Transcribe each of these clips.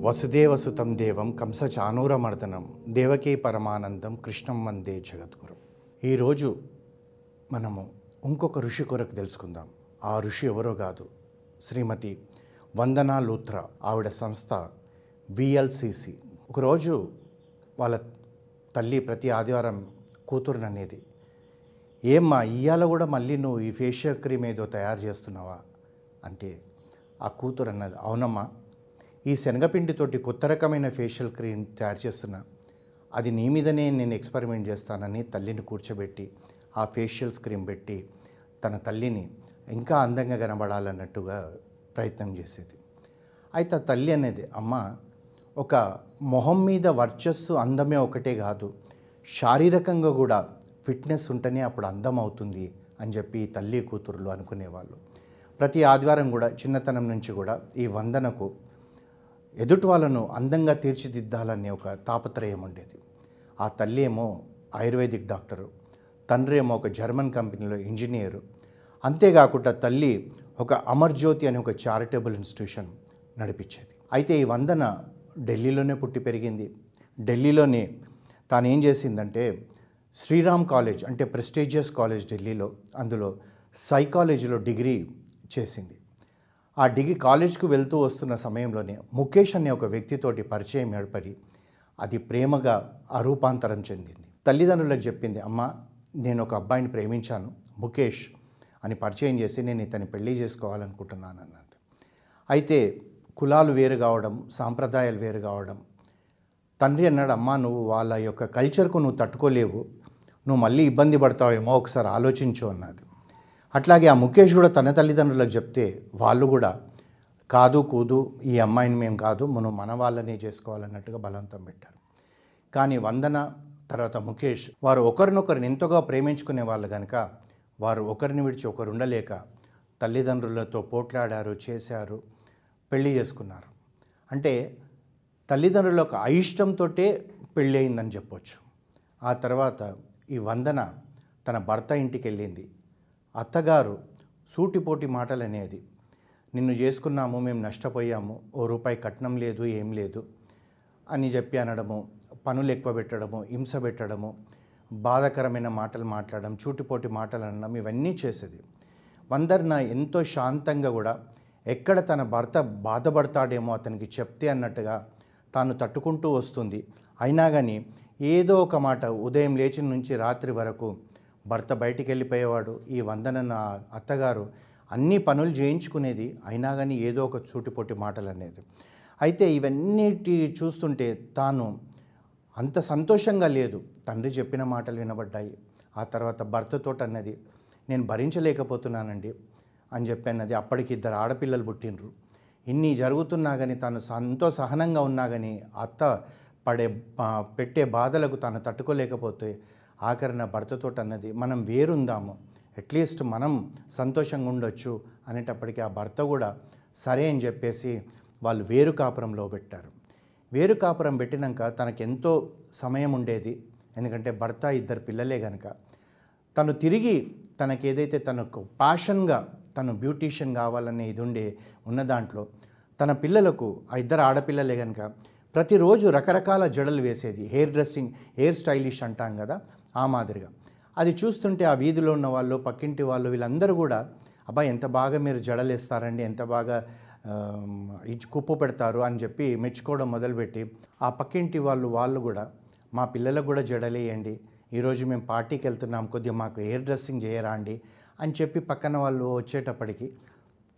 వసుదేవసుతం దేవం కంస చానూరమర్దనం దేవకీ పరమానందం కృష్ణం వందే జగద్గురు. ఈరోజు మనము ఇంకొక ఋషి కొరకు తెలుసుకుందాం. ఆ ఋషి ఎవరో కాదు శ్రీమతి వందనా లూత్రా ఆవిడ సంస్థ విఎల్సిసి ఒకరోజు వాళ్ళ తల్లి ప్రతి ఆదివారం కూతురుని అనేది ఏమ్మా ఇయ్యాల కూడా మళ్ళీ నువ్వు ఈ ఫేషియల్ క్రీమ్ ఏదో తయారు చేస్తున్నావా? అంటే ఆ కూతురు అన్నది అవునమ్మా ఈ శనగపిండితోటి కొత్త రకమైన ఫేషియల్ క్రీమ్ తయారు చేస్తున్నా. అది నీ మీదనే నేను ఎక్స్పెరిమెంట్ చేస్తానని తల్లిని కూర్చోబెట్టి ఆ ఫేషియల్ క్రీమ్ పెట్టి తన తల్లిని ఇంకా అందంగా కనబడాలన్నట్టుగా ప్రయత్నం చేసేది. అయితే ఆ తల్లి అనేది అమ్మ ఒక మొహం మీద వర్చస్సు అందమే ఒకటే కాదు శారీరకంగా కూడా ఫిట్నెస్ ఉంటేనే అప్పుడు అందం అవుతుంది అని చెప్పి తల్లి కూతురులు అనుకునేవాళ్ళు. ప్రతి ఆదివారం కూడా చిన్నతనం నుంచి కూడా ఈ వందనకు ఎదుటి వాళ్ళను అందంగా తీర్చిదిద్దాలనే ఒక తాపత్రయం ఉండేది. ఆ తల్లి ఏమో ఆయుర్వేదిక్ డాక్టరు. తండ్రి ఏమో ఒక జర్మన్ కంపెనీలో ఇంజనీరు. అంతేకాకుండా తల్లి ఒక అమర్జ్యోతి అనే ఒక చారిటబుల్ ఇన్స్టిట్యూషన్ నడిపించేది. అయితే ఈ వందన ఢిల్లీలోనే పుట్టి పెరిగింది. ఢిల్లీలోనే తాను ఏం చేసిందంటే శ్రీరామ్ కాలేజ్ అంటే ప్రెస్టీజియస్ కాలేజ్ ఢిల్లీలో అందులో సైకాలజీలో డిగ్రీ చేసింది. ఆ డిగ్రీ కాలేజ్కు వెళ్తూ వస్తున్న సమయంలోనే ముఖేష్ అనే ఒక వ్యక్తితోటి పరిచయం ఏర్పడి అది ప్రేమగా అరూపాంతరం చెందింది. తల్లిదండ్రులకు చెప్పింది అమ్మ నేను ఒక అబ్బాయిని ప్రేమించాను ముఖేష్ అని పరిచయం చేసి నేను ఇతని పెళ్ళి చేసుకోవాలనుకుంటున్నాను అన్నది. అయితే కులాలు వేరు కావడం సాంప్రదాయాలు వేరు కావడం తండ్రి అన్నాడు అమ్మా నువ్వు వాళ్ళ యొక్క కల్చర్కు నువ్వు తట్టుకోలేవు నువ్వు మళ్ళీ ఇబ్బంది పడతావేమో ఒకసారి ఆలోచించు అన్నది. అట్లాగే ఆ ముఖేష్ కూడా తన తల్లిదండ్రులకు చెప్తే వాళ్ళు కూడా కాదు కూదు ఈ అమ్మాయిని మేము కాదు మనం మన వాళ్ళనే చేసుకోవాలన్నట్టుగా బలవంతం పెట్టారు. కానీ వందన తర్వాత ముఖేష్ వారు ఒకరినొకరిని ఎంతగా ప్రేమించుకునే వాళ్ళు కనుక వారు ఒకరిని విడిచి ఒకరు ఉండలేక తల్లిదండ్రులతో పోట్లాడారు చేశారు పెళ్ళి చేసుకున్నారు. అంటే తల్లిదండ్రుల యొక్క అయిష్టంతో పెళ్ళి అయిందని చెప్పొచ్చు. ఆ తర్వాత ఈ వందన తన భర్త ఇంటికి వెళ్ళింది అత్తగారు సూటిపోటి మాటలు అనేది నిన్ను చేసుకున్నాము మేము నష్టపోయాము ఓ రూపాయి కట్నం లేదు ఏం లేదు అని చెప్పి అనడము పనులు ఎక్కువ పెట్టడము హింస పెట్టడము బాధాకరమైన మాటలు మాట్లాడడం చూటిపోటి మాటలు అనడం ఇవన్నీ చేసేది. వందర్న ఎంతో శాంతంగా కూడా ఎక్కడ తన భర్త బాధపడతాడేమో అతనికి చెప్తే అన్నట్టుగా తాను తట్టుకుంటూ వస్తుంది. అయినా కానీ ఏదో ఒక మాట ఉదయం లేచిన నుంచి రాత్రి వరకు భర్త బయటికి వెళ్ళిపోయేవాడు ఈ వందన నా అత్తగారు అన్ని పనులు చేయించుకునేది అయినా కానీ ఏదో ఒక చూటిపోటి మాటలు అనేది అయితే ఇవన్నిటి చూస్తుంటే తాను అంత సంతోషంగా లేదు. తండ్రి చెప్పిన మాటలు వినబడ్డాయి. ఆ తర్వాత భర్తతో అన్నది నేను భరించలేకపోతున్నానండి అని చెప్పి అన్నది అప్పటికి ఇద్దరు ఆడపిల్లలు పుట్టినరు ఇన్ని జరుగుతున్నా కానీ తాను ఎంతో సహనంగా ఉన్నా కానీ అత్త పడే పెట్టే బాధలకు తాను తట్టుకోలేకపోతే ఆఖరిన భర్తతో అన్నది మనం వేరుందాము. అట్లీస్ట్ మనం సంతోషంగా ఉండొచ్చు అనేటప్పటికీ ఆ భర్త కూడా సరే అని చెప్పేసి వాళ్ళు వేరు కాపురంలో పెట్టారు. వేరు కాపురం పెట్టినాక తనకెంతో సమయం ఉండేది. ఎందుకంటే భర్త ఇద్దరు పిల్లలే కనుక తను తిరిగి తనకి ఏదైతే తనకు ప్యాషన్గా తను బ్యూటీషియన్ కావాలనే ఇది ఉండే ఉన్న దాంట్లో తన పిల్లలకు ఆ ఇద్దరు ఆడపిల్లలే కనుక ప్రతిరోజు రకరకాల జడలు వేసేది. హెయిర్ డ్రెస్సింగ్ హెయిర్ స్టైలిష్ అంటాం కదా. ఆ మాదిరిగా. అది చూస్తుంటే ఆ వీధిలో ఉన్న వాళ్ళు పక్కింటి వాళ్ళు వీళ్ళందరూ కూడా అబ్బా ఎంత బాగా మీరు జడలేస్తారండి ఎంత బాగా ఇచ్చి కుప్పు పెడతారు అని చెప్పి మెచ్చుకోవడం మొదలుపెట్టి ఆ పక్కింటి వాళ్ళు వాళ్ళు కూడా మా పిల్లలకు కూడా జడలేయండి ఈరోజు మేము పార్టీకి వెళ్తున్నాం కొద్దిగా మాకు హెయిర్ డ్రెస్సింగ్ చేయరా అండి అని చెప్పి పక్కన వాళ్ళు వచ్చేటప్పటికి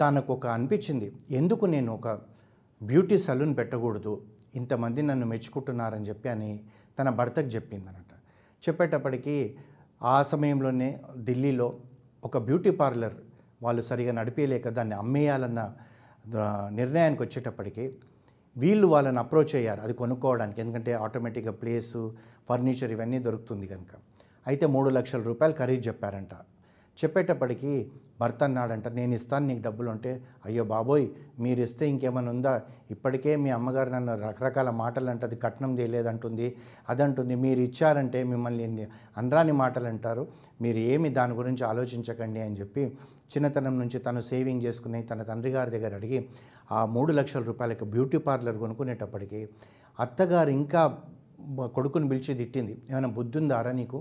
తనకు ఒక అనిపించింది ఎందుకు నేను ఒక బ్యూటీ సలూన్ పెట్టకూడదు ఇంతమంది నన్ను మెచ్చుకుంటున్నారని చెప్పి అని తన భర్తకు చెప్పిందనట చెప్పేటప్పటికీ ఆ సమయంలోనే ఢిల్లీలో ఒక బ్యూటీ పార్లర్ వాళ్ళు సరిగా నడిపేయలేక దాన్ని అమ్మేయాలన్న నిర్ణయానికి వచ్చేటప్పటికి వీళ్ళు వాళ్ళని అప్రోచ్ అయ్యారు. అది కొనుక్కోవడానికి. ఎందుకంటే ఆటోమేటిక్గా ప్లేసు ఫర్నిచర్ ఇవన్నీ దొరుకుతుంది కనుక. అయితే మూడు లక్షల రూపాయలు ఖరీదు చెప్పారంట. చెప్పేటప్పటికి భర్త అన్నాడంట నేను ఇస్తాను నీకు డబ్బులు అంటే అయ్యో బాబోయ్ మీరు ఇస్తే ఇంకేమైనా ఉందా? ఇప్పటికే మీ అమ్మగారు నన్ను రకరకాల మాటలు అంటది కట్నం చేయలేదంటుంది అదంటుంది. మీరు ఇచ్చారంటే మిమ్మల్ని అనరాని మాటలు అంటారు మీరు ఏమి దాని గురించి ఆలోచించకండి అని చెప్పి చిన్నతనం నుంచి తను సేవింగ్ చేసుకుని తన తండ్రి గారి దగ్గర అడిగి ఆ మూడు లక్షల రూపాయలకి బ్యూటీ పార్లర్ కొనుక్కునేటప్పటికి అత్తగారు ఇంకా కొడుకుని పిలిచి తిట్టింది. ఏమైనా బుద్ధి ఉందారా నీకు?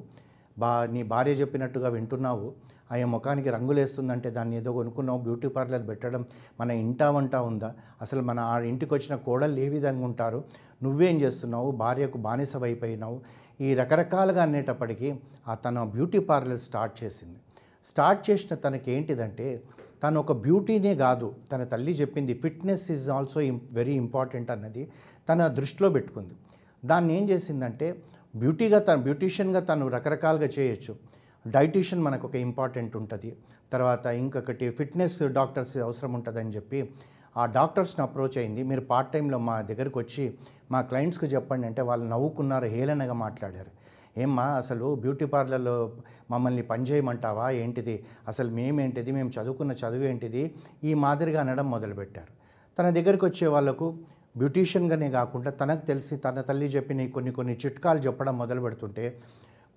బా నీ భార్య చెప్పినట్టుగా వింటున్నావు. ఆయన ముఖానికి రంగులేస్తుందంటే దాన్ని ఏదో కొనుక్కున్నావు బ్యూటీ పార్లర్ పెట్టడం మన ఇంటా వంట ఉందా? అసలు మన ఆ ఇంటికి వచ్చిన కోడళ్ళు ఏ విధంగా ఉంటారు? నువ్వేం చేస్తున్నావు? భార్యకు బానిసవైపోయినావు. ఈ రకరకాలుగా అనేటప్పటికీ ఆ తన బ్యూటీ పార్లర్ స్టార్ట్ చేసింది. స్టార్ట్ చేసిన తనకి ఏంటిదంటే తను ఒక బ్యూటీనే కాదు తన తల్లి చెప్పింది fitness is also very important అన్నది తన దృష్టిలో పెట్టుకుంది. దాన్ని ఏం చేసిందంటే బ్యూటీగా తను బ్యూటీషియన్గా తను రకరకాలుగా చేయొచ్చు. డైటీషియన్ మనకు ఒక ఇంపార్టెంట్ ఉంటుంది. తర్వాత ఇంకొకటి ఫిట్నెస్ డాక్టర్స్ అవసరం ఉంటుందని చెప్పి ఆ డాక్టర్స్ని అప్రోచ్ అయింది. మీరు పార్ట్ టైంలో మా దగ్గరకు వచ్చి మా క్లయింట్స్కి చెప్పండి అంటే వాళ్ళు నవ్వుకున్నారు హేళనగా మాట్లాడారు. ఏమ్మా అసలు బ్యూటీ పార్లర్లో మమ్మల్ని పనిచేయమంటావా ఏంటిది? అసలు మేమేంటిది? మేము చదువుకున్న చదువు ఏంటిది? ఈ మాదిరిగా అనడం మొదలుపెట్టారు. తన దగ్గరికి వచ్చే వాళ్ళకు బ్యూటీషియన్గానే కాకుండా తనకు తెలిసి తన తల్లి చెప్పిన కొన్ని కొన్ని చిట్కాలు చెప్పడం మొదలు పెడుతుంటే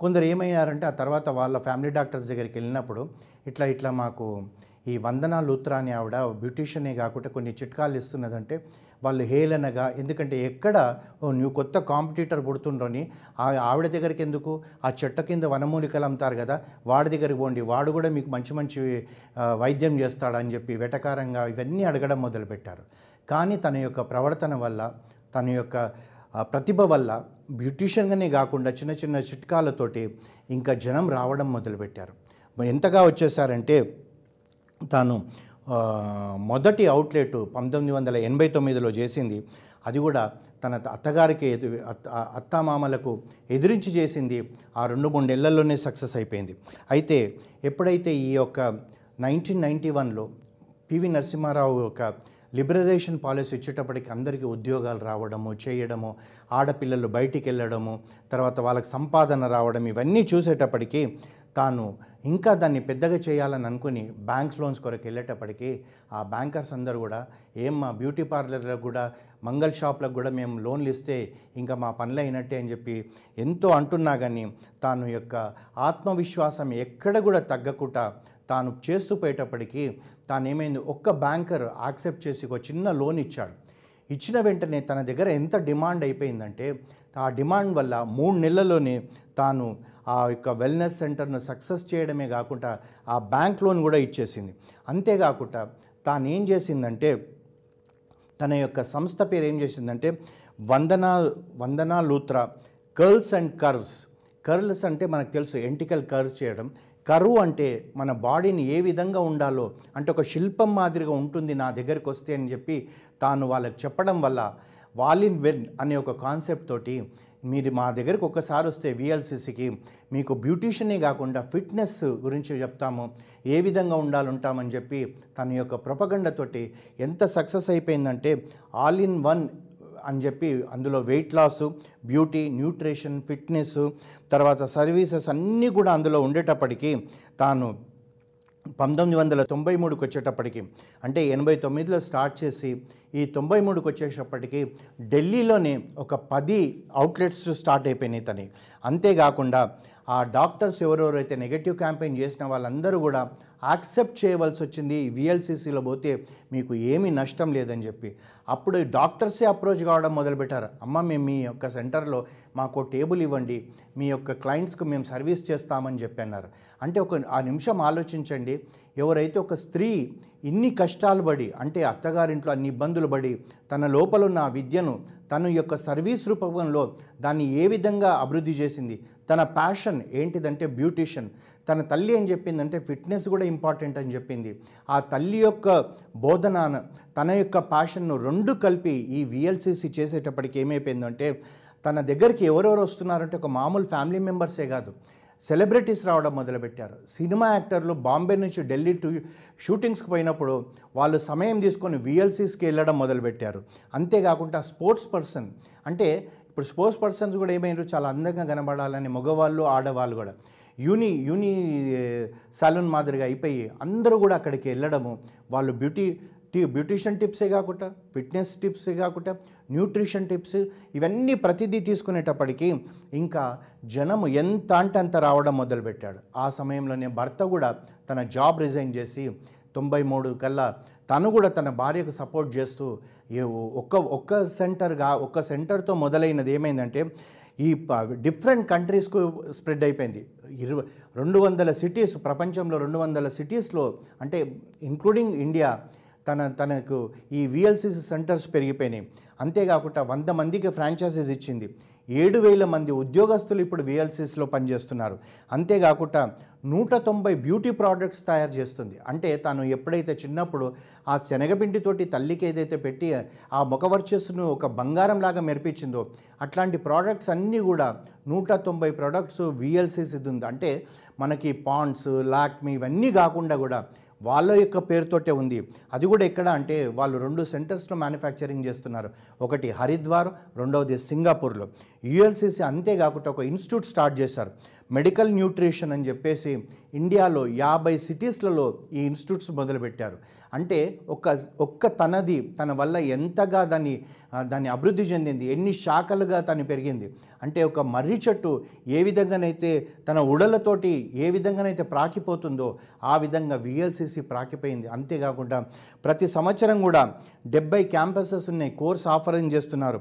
కొందరు ఏమయ్యారంటే ఆ తర్వాత వాళ్ళ ఫ్యామిలీ డాక్టర్స్ దగ్గరికి వెళ్ళినప్పుడు ఇట్లా ఇట్లా మాకు ఈ వందనా లూత్రా అని ఆవిడ బ్యూటీషియనే కాకుండా కొన్ని చిట్కాలు ఇస్తున్నదంటే వాళ్ళు హేళనగా ఎందుకంటే ఎక్కడ ఓ నువ్వు కొత్త కాంపిటీటర్ పుడుతుండ్రని ఆ ఆవిడ దగ్గరికి ఎందుకు? ఆ చెట్ట కింద వనమూలికలు అమ్ముతారు కదా వాడి దగ్గరికి పోండి వాడు కూడా మీకు మంచి మంచి వైద్యం చేస్తాడని చెప్పి వెటకారంగా ఇవన్నీ అడగడం మొదలుపెట్టారు. కానీ తన యొక్క ప్రవర్తన వల్ల తన యొక్క ప్రతిభ వల్ల బ్యూటీషియన్గానే కాకుండా చిన్న చిన్న చిట్కాలతోటి ఇంకా జనం రావడం మొదలుపెట్టారు. ఎంతగా వచ్చేసారంటే తాను మొదటి అవుట్లెట్ పంతొమ్మిది వందల ఎనభై తొమ్మిదిలో చేసింది. అది కూడా తన అత్తగారికి ఎదు అత్త ఎదిరించి చేసింది. ఆ రెండు మూడు నెలల్లోనే సక్సెస్ అయిపోయింది. అయితే ఎప్పుడైతే ఈ యొక్క నైన్టీన్ నైంటీ వన్లో పివి నరసింహారావు యొక్క లిబరలైజేషన్ పాలసీ వచ్చేటప్పటికి అందరికీ ఉద్యోగాలు రావడము చేయడము ఆడపిల్లలు బయటికి వెళ్ళడము తర్వాత వాళ్ళకి సంపాదన రావడం ఇవన్నీ చూసేటప్పటికీ తాను ఇంకా దాన్ని పెద్దగా చేయాలని అనుకుని బ్యాంక్ లోన్స్ కొరకు వెళ్ళేటప్పటికి ఆ బ్యాంకర్స్ అందరూ కూడా ఏం మా బ్యూటీ పార్లర్లకు కూడా మంగళ షాప్లకు కూడా మేము లోన్లు ఇస్తే ఇంకా మా పనులు అయినట్టే అని చెప్పి ఎంతో అంటున్నా కానీ తాను యొక్క ఆత్మవిశ్వాసం ఎక్కడ కూడా తగ్గకుండా తాను చేస్తూ పోయేటప్పటికీ తాను ఏమైంది ఒక్క బ్యాంకర్ యాక్సెప్ట్ చేసి ఒక చిన్న లోన్ ఇచ్చాడు. ఇచ్చిన వెంటనే తన దగ్గర ఎంత డిమాండ్ అయిపోయిందంటే ఆ డిమాండ్ వల్ల మూడు నెలల్లోనే తాను ఆ యొక్క వెల్నెస్ సెంటర్ను సక్సెస్ చేయడమే కాకుండా ఆ బ్యాంక్ లోన్ కూడా ఇచ్చేసింది. అంతేకాకుండా తాను ఏం చేసిందంటే తన యొక్క సంస్థ పేరు ఏం చేసిందంటే Vandana Vandana Luthra curls and curves. Curls అంటే మనకు తెలుసు ఎంటికల్ కర్వ్స్ చేయడం. కరువు అంటే మన బాడీని ఏ విధంగా ఉండాలో అంటే ఒక శిల్పం మాదిరిగా ఉంటుంది నా దగ్గరికి వస్తే అని చెప్పి తాను వాళ్ళకి చెప్పడం వల్ల వాల్ ఇన్ వెన్ అనే ఒక కాన్సెప్ట్ తోటి మీరు మా దగ్గరికి ఒక్కసారి వస్తే విఎల్సిసికి మీకు బ్యూటీషియనే కాకుండా ఫిట్నెస్ గురించి చెప్తాము. ఏ విధంగా ఉండాలంటామని చెప్పి తన యొక్క ప్రొపగండతోటి ఎంత సక్సెస్ అయిపోయిందంటే ఆల్ ఇన్ వన్ అని చెప్పి అందులో weight loss beauty nutrition fitness తర్వాత సర్వీసెస్ అన్నీ కూడా అందులో ఉండేటప్పటికీ తాను పంతొమ్మిది వందల తొంభై మూడుకి వచ్చేటప్పటికి అంటే ఎనభై తొమ్మిదిలో స్టార్ట్ చేసి ఈ తొంభై మూడుకి వచ్చేటప్పటికి ఢిల్లీలోనే ఒక పది అవుట్లెట్స్ స్టార్ట్ అయిపోయినాయి తని. అంతేకాకుండా ఆ డాక్టర్స్ ఎవరెవరైతే నెగటివ్ క్యాంపెయిన్ చేసిన వాళ్ళందరూ కూడా యాక్సెప్ట్ చేయవలసి వచ్చింది విఎల్సిసిలో పోతే మీకు ఏమీ నష్టం లేదని చెప్పి. అప్పుడు డాక్టర్సే అప్రోచ్ కావడం మొదలుపెట్టారు. అమ్మ మేము మీ యొక్క సెంటర్లో మాకు టేబుల్ ఇవ్వండి మీ యొక్క క్లయింట్స్కి మేము సర్వీస్ చేస్తామని చెప్పి అన్నారు. అంటే ఒక ఆ నిమిషం ఆలోచించండి. ఎవరైతే ఒక స్త్రీ ఇన్ని కష్టాలు పడి అంటే అత్తగారింట్లో అన్ని ఇబ్బందులు పడి తన లోపల ఉన్న ఆ విద్యను తన యొక్క సర్వీస్ రూపంలో దాన్ని ఏ విధంగా అభివృద్ధి చేసింది తన ప్యాషన్ ఏంటిదంటే బ్యూటిషియన్ తన తల్లి ఏం చెప్పిందంటే ఫిట్నెస్ కూడా ఇంపార్టెంట్ అని చెప్పింది. ఆ తల్లి యొక్క బోధన తన యొక్క ప్యాషన్ను రెండు కలిపి ఈ విఎల్సిసి చేసేటప్పటికి ఏమైపోయిందంటే తన దగ్గరికి ఎవరెవరు వస్తున్నారంటే ఒక మామూలు ఫ్యామిలీ మెంబర్సే కాదు. సెలబ్రిటీస్ రావడం మొదలుపెట్టారు. సినిమా యాక్టర్లు బాంబే నుంచి ఢిల్లీ టు షూటింగ్స్కి పోయినప్పుడు వాళ్ళు సమయం తీసుకొని విఎల్సీస్కి వెళ్ళడం మొదలుపెట్టారు. అంతేకాకుండా స్పోర్ట్స్ పర్సన్ అంటే ఇప్పుడు స్పోర్ట్స్ పర్సన్స్ కూడా ఏమైనారు చాలా అందంగా కనబడాలని మగవాళ్ళు ఆడవాళ్ళు కూడా. యూని యూని సలూన్ మాదిరిగా అయిపోయి అందరూ కూడా అక్కడికి వెళ్ళడము వాళ్ళు బ్యూటీ టీ బ్యూటిషియన్ టిప్సే కాకుండా ఫిట్నెస్ టిప్సే కాకుండా న్యూట్రిషన్ టిప్స్ ఇవన్నీ ప్రతిదీ తీసుకునేటప్పటికీ ఇంకా జనము ఎంత అంటే అంత రావడం మొదలుపెట్టాడు. ఆ సమయంలోనే భర్త కూడా తన జాబ్ రిజైన్ చేసి తొంభై మూడు కల్లా తను కూడా తన భార్యకు సపోర్ట్ చేస్తూ ఏ ఒక్క ఒక్క సెంటర్గా ఒక్క సెంటర్తో మొదలైనది ఏమైందంటే ఈ డిఫరెంట్ కంట్రీస్కు స్ప్రెడ్ అయిపోయింది. ఇరవై రెండు వందల సిటీస్ ప్రపంచంలో రెండు వందల సిటీస్లో అంటే ఇంక్లూడింగ్ ఇండియా తన తనకు ఈ విఎల్సిసి సెంటర్స్ పెరిగిపోయినాయి. అంతేకాకుండా వంద మందికి ఫ్రాంచైజీస్ ఇచ్చింది. ఏడు వేల మంది ఉద్యోగస్తులు ఇప్పుడు విఎల్సిస్లో పనిచేస్తున్నారు. అంతేకాకుండా నూట తొంభై బ్యూటీ ప్రోడక్ట్స్ తయారు చేస్తుంది. అంటే తాను ఎప్పుడైతే చిన్నప్పుడు ఆ శనగపిండితోటి తల్లికి ఏదైతే పెట్టి ఆ ముఖవర్చస్సును ఒక బంగారంలాగా మెరిపించిందో అట్లాంటి ప్రోడక్ట్స్ అన్నీ కూడా నూట తొంభై ప్రోడక్ట్స్ విఎల్సిస్ ఇది ఉంది. అంటే మనకి పాండ్స్ లాక్మీ ఇవన్నీ కాకుండా కూడా వాళ్ళ యొక్క పేరుతోటే ఉంది. అది కూడా ఎక్కడ అంటే వాళ్ళు రెండు సెంటర్స్లో మ్యానుఫ్యాక్చరింగ్ చేస్తున్నారు. ఒకటి హరిద్వార్ రెండవది సింగపూర్లో. యుఎల్సిసి అంతేకాకుండా ఒక ఇన్స్టిట్యూట్ స్టార్ట్ చేశారు. మెడికల్ న్యూట్రిషన్ అని చెప్పేసి ఇండియాలో యాభై సిటీస్లలో ఈ ఇన్స్టిట్యూట్స్ మొదలుపెట్టారు. అంటే ఒక్క ఒక్క తనది తన వల్ల ఎంతగా దాన్ని దాన్ని అభివృద్ధి చెందింది ఎన్ని శాఖలుగా తను పెరిగింది. అంటే ఒక మర్రి చెట్టు ఏ విధంగానైతే తన ఉడలతోటి ఏ విధంగానైతే ప్రాకిపోతుందో ఆ విధంగా విఎల్సిసి ప్రాకిపోయింది. అంతేకాకుండా ప్రతి సంవత్సరం కూడా డెబ్బై క్యాంపసెస్ ఉన్నాయి కోర్స్ ఆఫరింగ్ చేస్తున్నారు.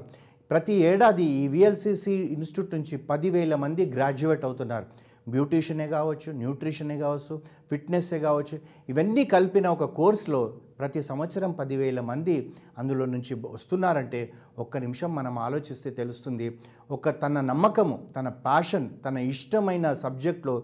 ప్రతి ఏడాది ఈ విఎల్సిసి ఇన్స్టిట్యూట్ నుంచి పదివేల మంది గ్రాడ్యుయేట్ అవుతున్నారు. బ్యూటీషియనే కావచ్చు న్యూట్రిషనే కావచ్చు ఫిట్నెస్సే కావచ్చు. ఇవన్నీ కలిపిన ఒక కోర్సులో ప్రతి సంవత్సరం పదివేల మంది అందులో నుంచి వస్తున్నారంటే ఒక్క నిమిషం మనం ఆలోచిస్తే తెలుస్తుంది. ఒక తన నమ్మకము తన ప్యాషన్ తన ఇష్టమైన సబ్జెక్ట్లో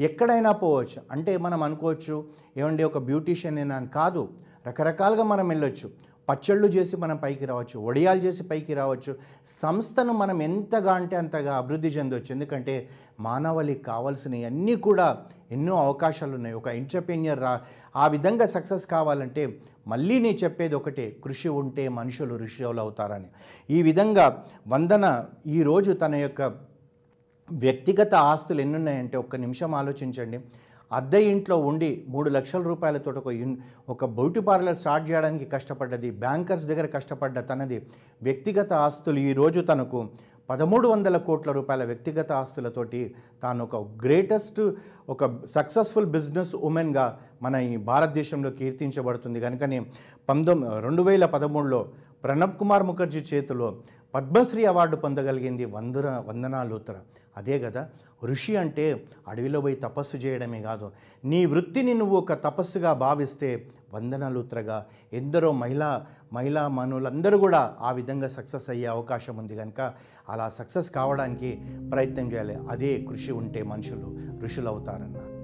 ఎక్కడైనా పోవచ్చు. అంటే మనం అనుకోవచ్చు ఏమండి ఒక బ్యూటీషియన్ అని కాదు. రకరకాలుగా మనం వెళ్ళొచ్చు. పచ్చళ్ళు చేసి మనం పైకి రావచ్చు వడియాలు చేసి పైకి రావచ్చు. సంస్థను మనం ఎంతగా అంటే అంతగా అభివృద్ధి చెందవచ్చు ఎందుకంటే మానవులకి కావాల్సినవి అన్నీ కూడా ఎన్నో అవకాశాలు ఉన్నాయి. ఒక ఎంటర్ప్రెన్యూర్ రా ఆ విధంగా సక్సెస్ కావాలంటే మళ్ళీ నేను చెప్పేది ఒకటే కృషి ఉంటే మనుషులు ఋషులు అవుతారని. ఈ విధంగా వందన ఈరోజు తన యొక్క వ్యక్తిగత ఆస్తులు ఎన్నున్నాయంటే ఒక్క నిమిషం ఆలోచించండి. అద్దె ఇంట్లో ఉండి మూడు లక్షల రూపాయలతో ఒక ఇన్ ఒక బ్యూటీ పార్లర్ స్టార్ట్ చేయడానికి కష్టపడ్డది బ్యాంకర్స్ దగ్గర కష్టపడ్డ తనది వ్యక్తిగత ఆస్తులు. ఈరోజు తనకు పదమూడు వందల కోట్ల రూపాయల వ్యక్తిగత ఆస్తులతోటి తాను ఒక గ్రేటెస్ట్ ఒక సక్సెస్ఫుల్ బిజినెస్ ఉమెన్గా మన ఈ భారతదేశంలో కీర్తించబడుతుంది. కనుకనే పంతొమ్మిది రెండు వేల పదమూడులో ప్రణబ్ కుమార్ ముఖర్జీ చేతిలో పద్మశ్రీ అవార్డు పొందగలిగింది వందన వందనాలుతర. అదే కదా ఋషి అంటే అడవిలో పోయి తపస్సు చేయడమే కాదు. నీ వృత్తిని నువ్వు ఒక తపస్సుగా భావిస్తే వందనాలుత్రగా. ఎందరో మహిళా మహిళా మనులందరూ కూడా ఆ విధంగా సక్సెస్ అయ్యే అవకాశం ఉంది కనుక అలా సక్సెస్ కావడానికి ప్రయత్నం చేయాలి. అదే కృషి ఉంటే మనుషులు ఋషులు అవుతారన్నారు